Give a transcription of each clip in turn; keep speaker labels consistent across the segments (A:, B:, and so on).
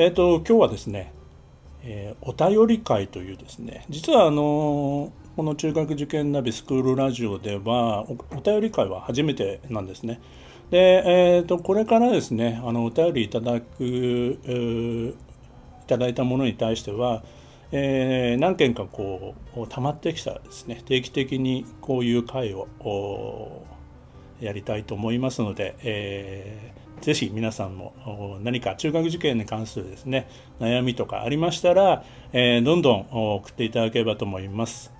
A: えっ、と今日はですね、えー、お便り会というですね実はあのこの中学受験ナビスクールラジオではおお便り会は初めてなんですね。で、えーと、これからですねあのお便りいただく、いただいたものに対しては、えー、何件かこう溜まってきたらですね定期的にこういう会をやりたいと思いますので、えぜひ皆さんも何か中学受験に関するですね悩みとかありましたら、えー、どんどん送っていただければと思います。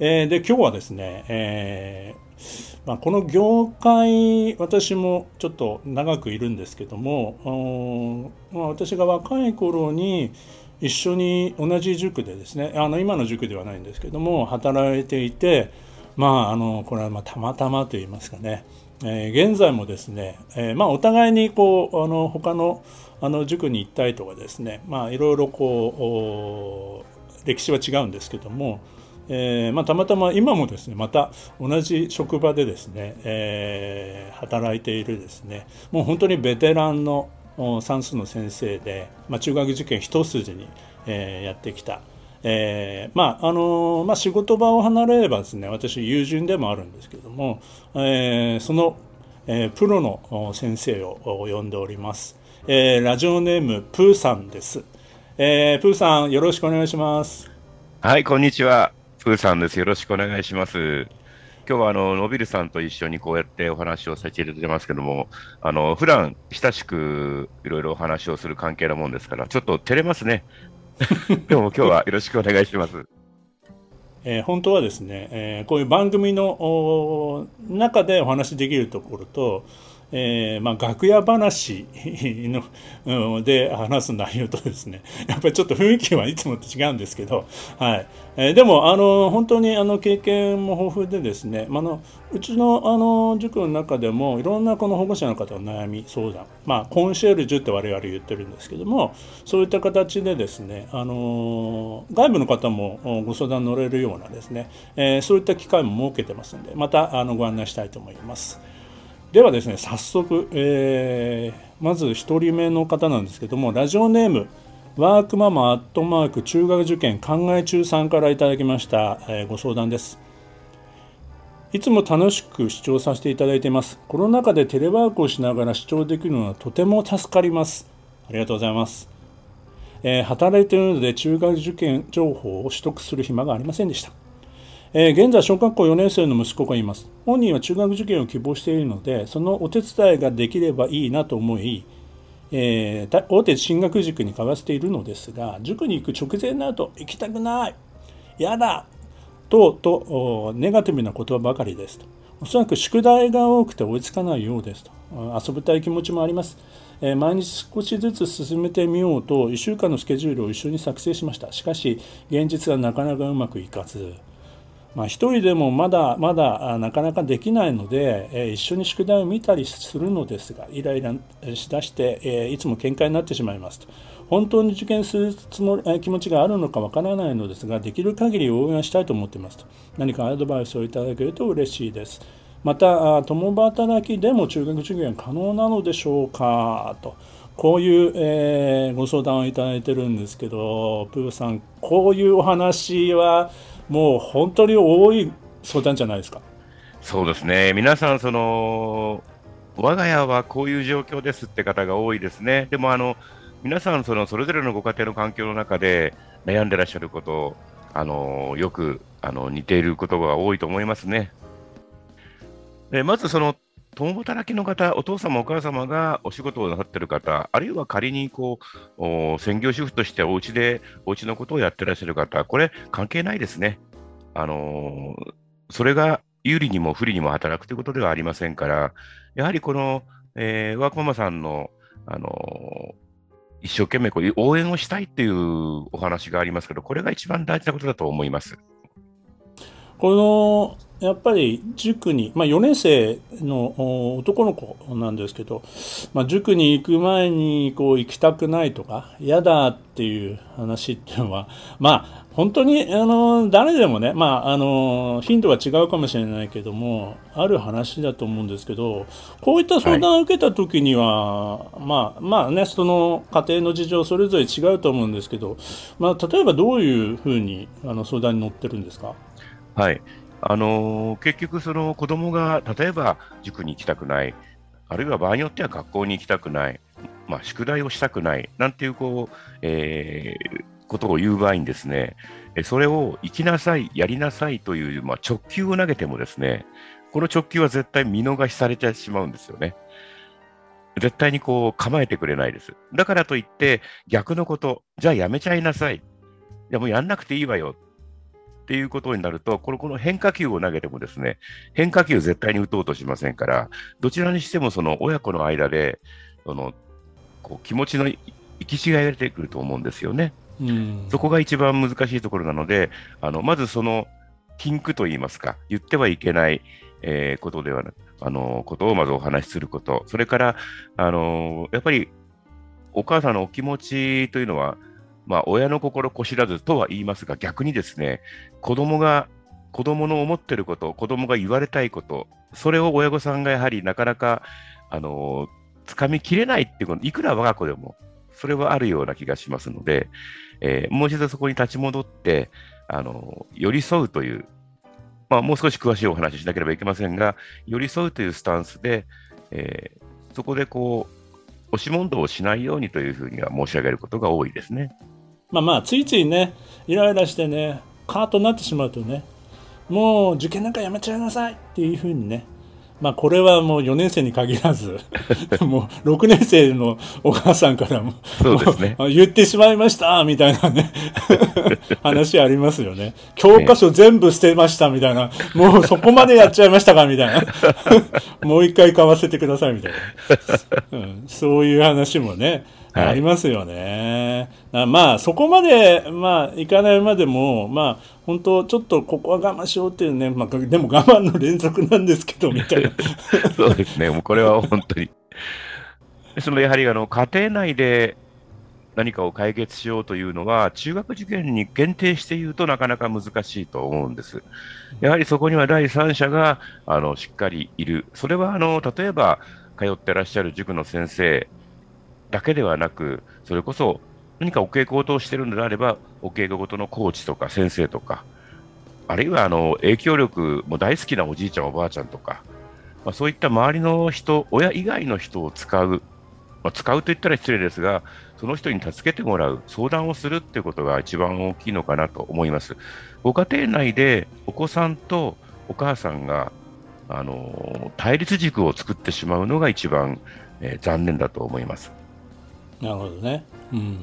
A: えー、で今日はですね、えー、まあ、この業界私もちょっと長くいるんですけども、まあ、私が若い頃に一緒に同じ塾でですねあの今の塾ではないんですけども働いていてまああのこれはまたまたまと言いますかねえー、現在もですね、えー、まあ、お互いにこうあの他のあの塾に行ったりとかですね、まあ、いろいろこう歴史は違うんですけども、えー、まあ、たまたま今もですねまた同じ職場でですね、え働いているですねもう本当にベテランの算数の先生で、まあ、中学受験一筋に、えやってきた。えー、まああのまあ、仕事場を離れればですね私友人でもあるんですけども、えー、その、えー、プロの先生を呼んでおります、えー、ラジオネームプーさんです、えー、プーさんよろしくお願いします。
B: はいこんにちは。プーさんです。よろしくお願いします。今日はあののびるさんと一緒にこうやってお話をさせていただいてますけども、あの普段親しくいろいろお話をする関係なもんですから、ちょっと照れますね。でも今日はよろしくお願いします。
A: えー、本当はですね、えー、こういう番組の中でお話しできるところと、えーまあ、楽屋話の、うん、で話す内容とですねやっぱりちょっと雰囲気はいつもと違うんですけど、はいえー、でもあの本当にあの経験も豊富でですね、まあの、うちのあの塾の中でもいろんなこの保護者の方の悩み相談、まあ、コンシェルジュって我々言ってるんですけどもそういった形でですねあの外部の方もご相談乗れるようなですね、えー、そういった機会も設けてますのでまたあのご案内したいと思います。ではですね早速、えー、まず1人目の方なんですけどもラジオネームワークママアットマーク中学受験考え中さんからいただきました、えー、ご相談です。いつも楽しく視聴させていただいています。コロナ禍でテレワークをしながら視聴できるのはとても助かります。ありがとうございます、えー、働いているので中学受験情報を取得する暇がありませんでした。えー、現在小学校4年生の息子がいます。本人は中学受験を希望しているのでそのお手伝いができればいいなと思い、えー、大手進学塾に通わせているのですが塾に行く直前になると行きたくないやだととネガティブな言葉ばかりですと。おそらく宿題が多くて追いつかないようですと。遊びたい気持ちもあります、えー、毎日少しずつ進めてみようと1週間のスケジュールを一緒に作成しました。しかし現実はなかなかうまくいかず。まあ、一人でもまだまだなかなかできないので、え一緒に宿題を見たりするのですがイライラしだして、えいつも喧嘩になってしまいますと。本当に受験するつもり気持ちがあるのかわからないのですができる限り応援したいと思っていますと。何かアドバイスをいただけると嬉しいです。また共働きでも中学受験可能なのでしょうかと。こういう、えー、ご相談をいただいてるんですけどプーさんこういうお話はもう本当に多い相談じゃないですか。
B: そうですね、皆さん、その我が家はこういう状況ですって方が多いですね。でもあの皆さんそのそれぞれのご家庭の環境の中で悩んでらっしゃることあのよくあの似ていることが多いと思いますね。でまずその共働きの方、お父様、お母様がお仕事をなさっている方、あるいは仮にこう専業主婦としてお家で、お家のことをやってらっしゃる方、これ、関係ないですね。あの、それが有利にも不利にも働くということではありませんから、やはりこの、えー、ワークママさんのあの一生懸命こう応援をしたいっていうお話がありますけど、これが一番大事なことだと思います。
A: このやっぱり塾に、まあ、4年生の男の子なんですけど、まあ、塾に行く前にこう行きたくないとか嫌だっていう話っていうのは、まあ、本当にあの誰でもね、まあ、あの頻度は違うかもしれないけどもある話だと思うんですけどこういった相談を受けた時には、はい、まあまあねその家庭の事情それぞれ違うと思うんですけど、まあ、例えばどういうふうにあの相談に乗ってるんですか？
B: はいあのー、結局、その子供が例えば塾に行きたくない、あるいは場合によっては学校に行きたくない、まあ、宿題をしたくないなんていうこう、えー、ことを言う場合にですね、それを行きなさい、やりなさいという、まあ、直球を投げてもですね、この直球は絶対見逃しされてしまうんですよね。絶対にこう構えてくれないです。だからといって逆のこと、じゃあやめちゃいなさい。いやもうやんなくていいわよっていうことになると、このこの変化球を投げてもですね、変化球絶対に打とうとしませんから、どちらにしてもその親子の間で、そのこう気持ちの行き違いが出てくると思うんですよね。うん、そこが一番難しいところなので、あのまずその禁句といいますか、言ってはいけない、えー、ことではなく、あのことをまずお話しすること、それから、あのやっぱりお母さんのお気持ちというのは、まあ、親の心こ知らずとは言いますが、逆にですね、子供が、子供の思っていること、子供が言われたいこと、それを親御さんがやはりなかなか、あのー、掴みきれないっていうこと、いくら我が子でも、それはあるような気がしますので、えー、もう一度そこに立ち戻って、あのー、寄り添うという、まあ、もう少し詳しいお話ししなければいけませんが、寄り添うというスタンスで、えー、そこでこう、押し問答をしないようにというふうには申し上げることが多いですね。
A: まあまあ、ついついね、イライラしてね、カーッとなってしまうとね、もう受験なんかやめちゃいなさいっていうふうにね、まあこれはもう4年生に限らず、もう6年生のお母さんからも、
B: そうですね。
A: 言ってしまいましたみたいなね、話ありますよね。教科書全部捨てましたみたいな、もうそこまでやっちゃいましたかみたいな。もう一回買わせてくださいみたいな。うん、そういう話もね、ありますよね。まあ、そこまで、まあ、いかないまでも、まあ、本当、ちょっとここは我慢しようっていうね、まあ、でも我慢の連続なんですけど、みたいな。
B: そうですね、もうこれは本当に。そのやはりあの家庭内で何かを解決しようというのは、中学受験に限定して言うとなかなか難しいと思うんです。やはりそこには第三者があのしっかりいる。それはあの例えば通ってらっしゃる塾の先生だけではなく、それこそ何かお稽古事をしているのであれば、お稽古事のコーチとか先生とか、あるいはあの影響力も大好きなおじいちゃん、おばあちゃんとか、まあ、そういった周りの人、親以外の人を使う、まあ、使うと言ったら失礼ですが、その人に助けてもらう、相談をするっていうことが一番大きいのかなと思います。ご家庭内でお子さんとお母さんが、あの対立軸を作ってしまうのが一番、えー、残念だと思います。
A: なるほどね。うん。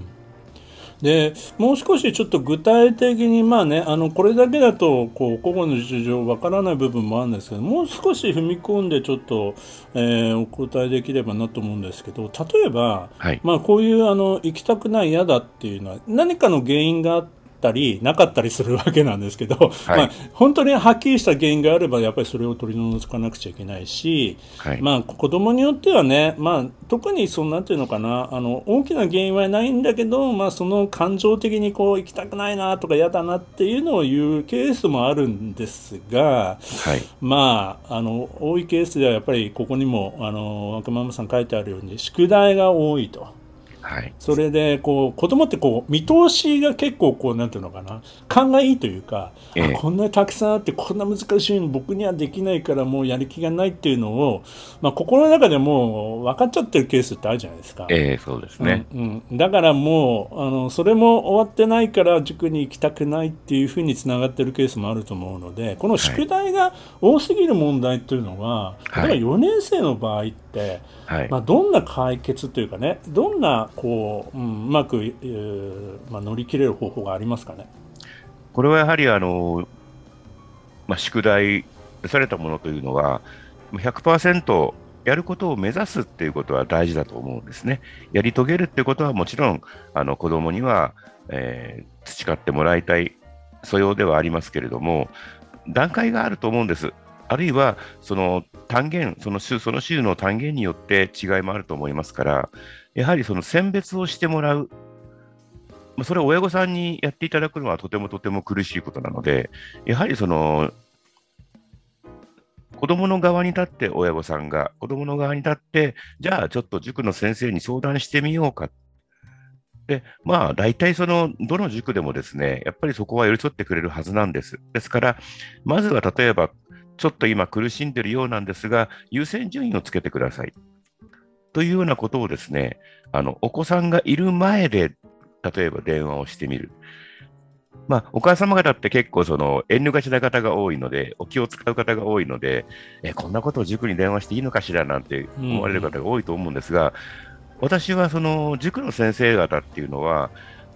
A: でもう少しちょっと具体的にまあねあのこれだけだとこう個々の事情わからない部分もあるんですけどもう少し踏み込んでちょっと、えー、お答えできればなと思うんですけど例えば、はい、まあ、こういうあの行きたくない嫌だっていうのは何かの原因があってったりなかったりするわけなんですけど、はい、まあ、本当にはっきりした原因があればやっぱりそれを取り除かなくちゃいけないし、はい、まあ、子供によってはね、まあ、特にそのなんていうのかなあの大きな原因はないんだけど、まあ、その感情的にこう行きたくないなとか嫌だなっていうのを言うケースもあるんですが、はい、まああの多いケースではやっぱりここにもあの若ママさん書いてあるように宿題が多いと。はい、それでこう子供ってこう見通しが結構こうなんていうのかな。勘がいいというか、ええ、こんなにたくさんあってこんな難しいの僕にはできないからもうやる気がないっていうのを、まあ、心の中でもう分かっちゃってるケースってあるじゃないですか。
B: ええ、そうですね、
A: うん、うん、だからもうあのそれも終わってないから塾に行きたくないっていうふうにつながってるケースもあると思うのでこの宿題が多すぎる問題っていうのは、はい、例えば4年生の場合って、はい、まあ、どんな解決というかねどんなこう、うん、うまく、えー、まあ、乗り切れる方法がありますかね？
B: これはやはりあの、まあ、宿題されたものというのは100%やることを目指すっていうことは大事だと思うんですね。やり遂げるってことはもちろんあの子供には、えー、培ってもらいたい素養ではありますけれども、段階があると思うんです。あるいはその単元、その週その週の単元によって違いもあると思いますから、やはりその選別をしてもらう、まあ、それを親御さんにやっていただくのはとてもとても苦しいことなので、やはりその子供の側に立って親御さんが、子供の側に立って、じゃあちょっと塾の先生に相談してみようか。で、まあ大体その、どの塾でもですね、やっぱりそこは寄り添ってくれるはずなんです。ですから、まずは例えば、ちょっと今苦しんでるようなんですが、優先順位をつけてください。というようなことをですね、あの、お子さんがいる前で、例えば電話をしてみる。まあ、お母様方って結構その遠慮がちな方が多いので、お気を使う方が多いので、えこんなことを塾に電話していいのかしらなんて思われる方が多いと思うんですが、うん、私はその塾の先生方っていうのは、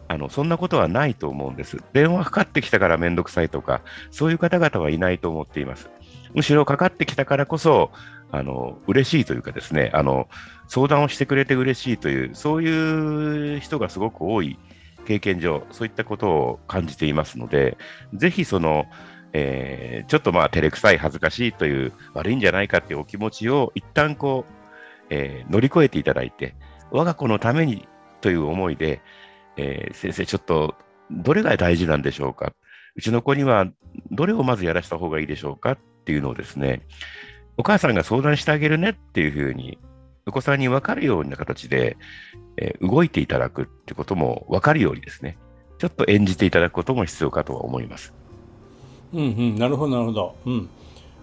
B: あのそんなことはないと思うんです。電話かかってきたからめんどくさいとか、そういう方々はいないと思っています。むしろかかってきたからこそ、あの嬉しいというかですねあの、相談をしてくれて嬉しいという、そういう人がすごく多い経験上、そういったことを感じていますので、ぜひその、えー、ちょっとまあ照れくさい、恥ずかしいという悪いんじゃないかっていうお気持ちを一旦こう、えー、乗り越えていただいて、我が子のためにという思いで、えー、先生、ちょっとどれが大事なんでしょうか、うちの子にはどれをまずやらせた方がいいでしょうか？っていうのをですね、お母さんが相談してあげるねっていうふうにお子さんに分かるような形で、えー、動いていただくってことも分かるようにですね、ちょっと演じていただくことも必要かとは思います。
A: うんうん、なるほど、なるほど。うん。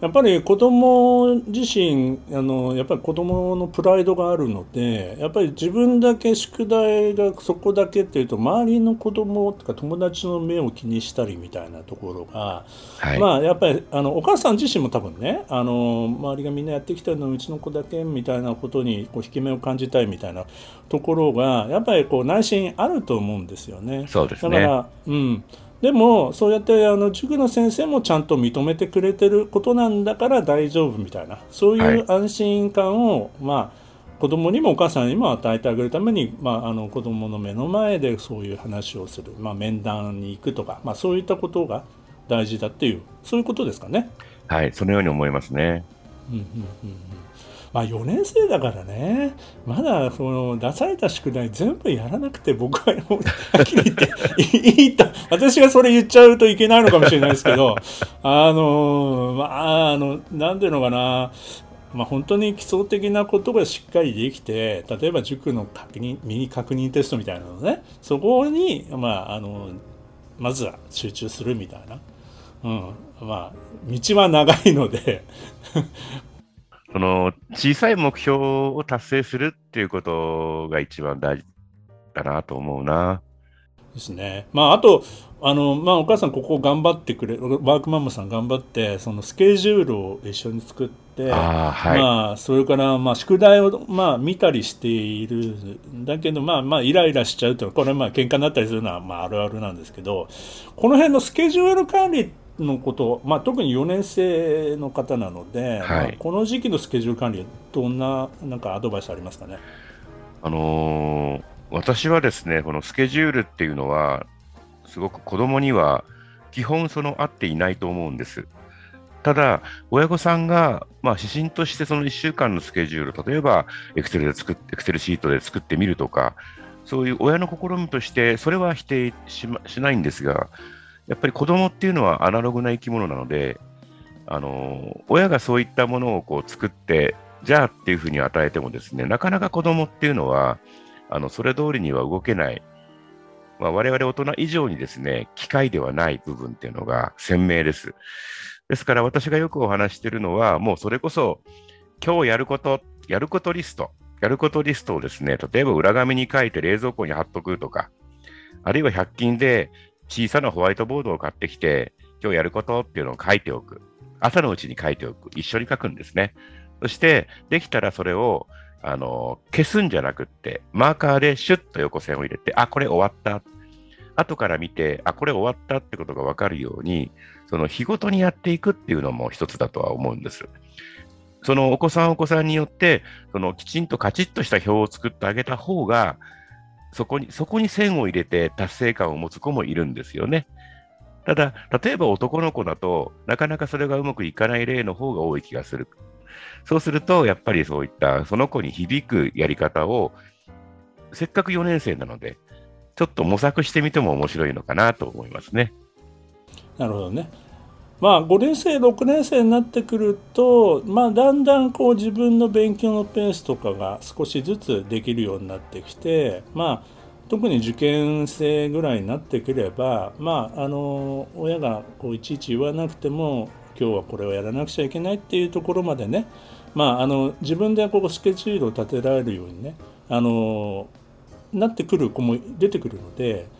A: やっぱり子供自身あのやっぱり子供のプライドがあるのでやっぱり自分だけ宿題がそこだけっていうと周りの子供とか友達の目を気にしたりみたいなところが、はい、まあやっぱりあのお母さん自身も多分ねあの周りがみんなやってきたのうちの子だけみたいなことにこう引け目を感じたいみたいなところがやっぱりこう内心あると思うんですよね。
B: そうですね。だから、
A: うんでもそうやってあの塾の先生もちゃんと認めてくれてることなんだから大丈夫みたいなそういう安心感を、はい、まあ子供にもお母さんにも与えてあげるために、まあ、あの子供の目の前でそういう話をする、まあ、面談に行くとか、まあ、そういったことが大事だっていうそういうことですかね。
B: はいそのように思いますね。
A: うんうんうんまあ4年生だからね、まだその出された宿題全部やらなくて僕ははっきり言っていいと、私がそれ言っちゃうといけないのかもしれないですけど、あの、まあ、あの、なんていうのかな、まあ、本当に基礎的なことがしっかりできて、例えば塾の確認、ミニ確認テストみたいなのね、そこに、まあ、あの、まずは集中するみたいな。うん。まあ、道は長いので。
B: その小さい目標を達成するっていうことが一番大事だなと思うな。
A: ですね。まあ、あと、あの、まあ、お母さんここ頑張ってくれ、ワークママさん頑張って、そのスケジュールを一緒に作って、
B: あはい、
A: まあ、それから、まあ、宿題を、まあ、見たりしているんだけど、まあ、まあ、イライラしちゃうというこれ、まあ、喧嘩になったりするのは、まあ、あるあるなんですけど、この辺のスケジュール管理のこと、まあ、特に4年生の方なので、はい、まあ、この時期のスケジュール管理、どんななんかアドバイスありますかね？
B: あのー、私はですね、このスケジュールっていうのは、すごく子供には基本その合っていないと思うんです。ただ、親御さんが、まあ、指針としてその1週間のスケジュール、例えば、エクセルで作って、エクセルシートで作ってみるとか、そういう親の試みとして、それは否定し,、ま、しないんですが、やっぱり子供っていうのはアナログな生き物なので、あの親がそういったものをこう作って、じゃあっていうふうに与えてもですね、なかなか子供っていうのは、あのそれ通りには動けない、まあ、我々大人以上にですね、機械ではない部分っていうのが鮮明です。ですから私がよくお話しているのは、もうそれこそ、今日やること、やることリスト、やることリストをですね、例えば裏紙に書いて冷蔵庫に貼っとくとか、あるいは100均で小さなホワイトボードを買ってきて、今日やることっていうのを書いておく。朝のうちに書いておく。一緒に書くんですね。そして、できたらそれを、あの、消すんじゃなくって、マーカーでシュッと横線を入れて、あ、これ終わった。後から見て、あ、これ終わったってことがわかるように、その日ごとにやっていくっていうのも一つだとは思うんです。そのお子さんお子さんによって、そのきちんとカチッとした表を作ってあげた方が、そこに、そこに線を入れて達成感を持つ子もいるんですよね。ただ、例えば男の子だとなかなかそれがうまくいかない例の方が多い気がする。そうすると、やっぱりそういったその子に響くやり方を、せっかく4年生なので、ちょっと模索してみても面白いのかなと思いますね。
A: なるほどね。まあ5年生6年生になってくると、まあ、だんだんこう自分の勉強のペースとかが少しずつできるようになってきて、まあ、特に受験生ぐらいになってくれば、まあ、あの親がこういちいち言わなくても今日はこれをやらなくちゃいけないっていうところまでね、まあ、あの自分でこうスケジュールを立てられるようにねあのなってくる子も出てくるので。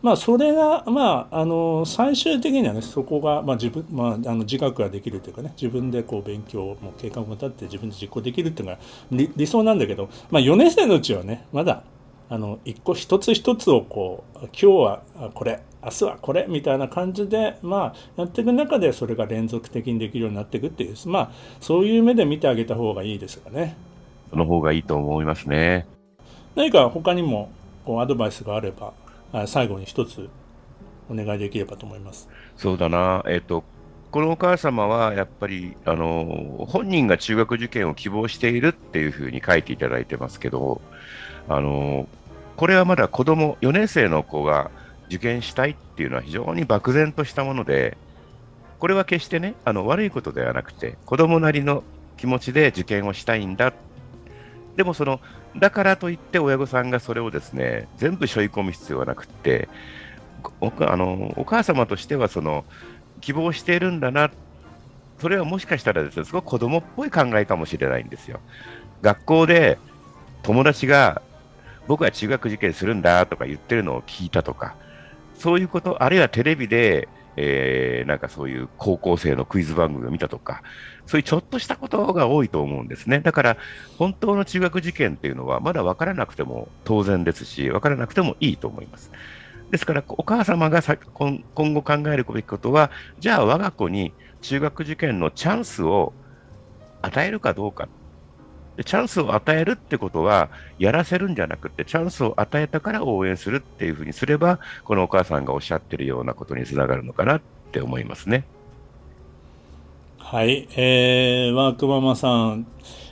A: まあ、それが、まあ、あの最終的にはねそこが、まあ自分まあ、あの自覚ができるというかね自分でこう勉強も計画を立って自分で実行できるっていうのが理想なんだけど、まあ、4年生のうちはねまだあの一個一つ一つをこう今日はこれ明日はこれみたいな感じで、まあ、やっていく中でそれが連続的にできるようになっていくっていう、まあ、そういう目で見てあげた方がいいですかね。
B: その方がいいと思いますね。
A: 何か他にもこうアドバイスがあれば最後に一つお願いできればと思います。
B: そうだな、えっ、ー、とこのお母様はやっぱりあの本人が中学受験を希望しているっていうふうに書いていただいてますけど、あのこれはまだ子供4年生の子が受験したいっていうのは非常に漠然としたもので、これは決してね、あの悪いことではなくて、子供なりの気持ちで受験をしたいんだっ。でもそのだからといって親御さんがそれをですね全部背負い込む必要はなくっておあのお母様としてはその希望しているんだなそれはもしかしたらですねすごく子供っぽい考えかもしれないんですよ。学校で友達が僕は中学受験するんだとか言ってるのを聞いたとかそういうことあるいはテレビでえー、なんかそういう高校生のクイズ番組を見たとか、そういうちょっとしたことが多いと思うんですね。だから、本当の中学受験っていうのは、まだ分からなくても当然ですし、分からなくてもいいと思います。ですから、お母様が今後考えるべきことは、じゃあ我が子に中学受験のチャンスを与えるかどうかチャンスを与えるってことは、やらせるんじゃなくて、チャンスを与えたから応援するっていうふうにすれば、このお母さんがおっしゃってるようなことにつながるのかなって思いますね。
A: はい、えー、ワークママさん、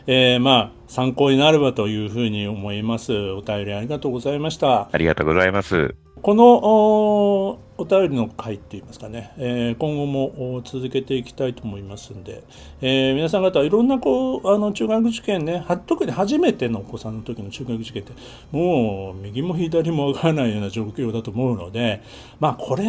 A: えー、まあ、参考になればというふうに思います。お便りありがとうございました。
B: ありがとうございます。
A: このお便りの回っていいますかね、えー、今後も続けていきたいと思いますんで、えー、皆さん方いろんなこうあの中学受験ね特に初めてのお子さんの時の中学受験ってもう右も左もわからないような状況だと思うのでまあこれ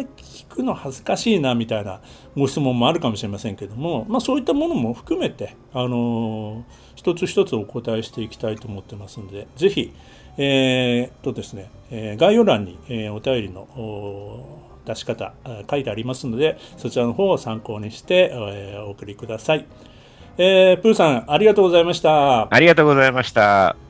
A: 聞くの恥ずかしいなみたいなご質問もあるかもしれませんけども、まあ、そういったものも含めて、あのー、一つ一つお答えしていきたいと思ってますのでぜひえー、とですね、え概要欄に、えお便りの出し方書いてありますので、そちらの方を参考にして、えお送りください。えー、プーさん、ありがとうございました。
B: ありがとうございました。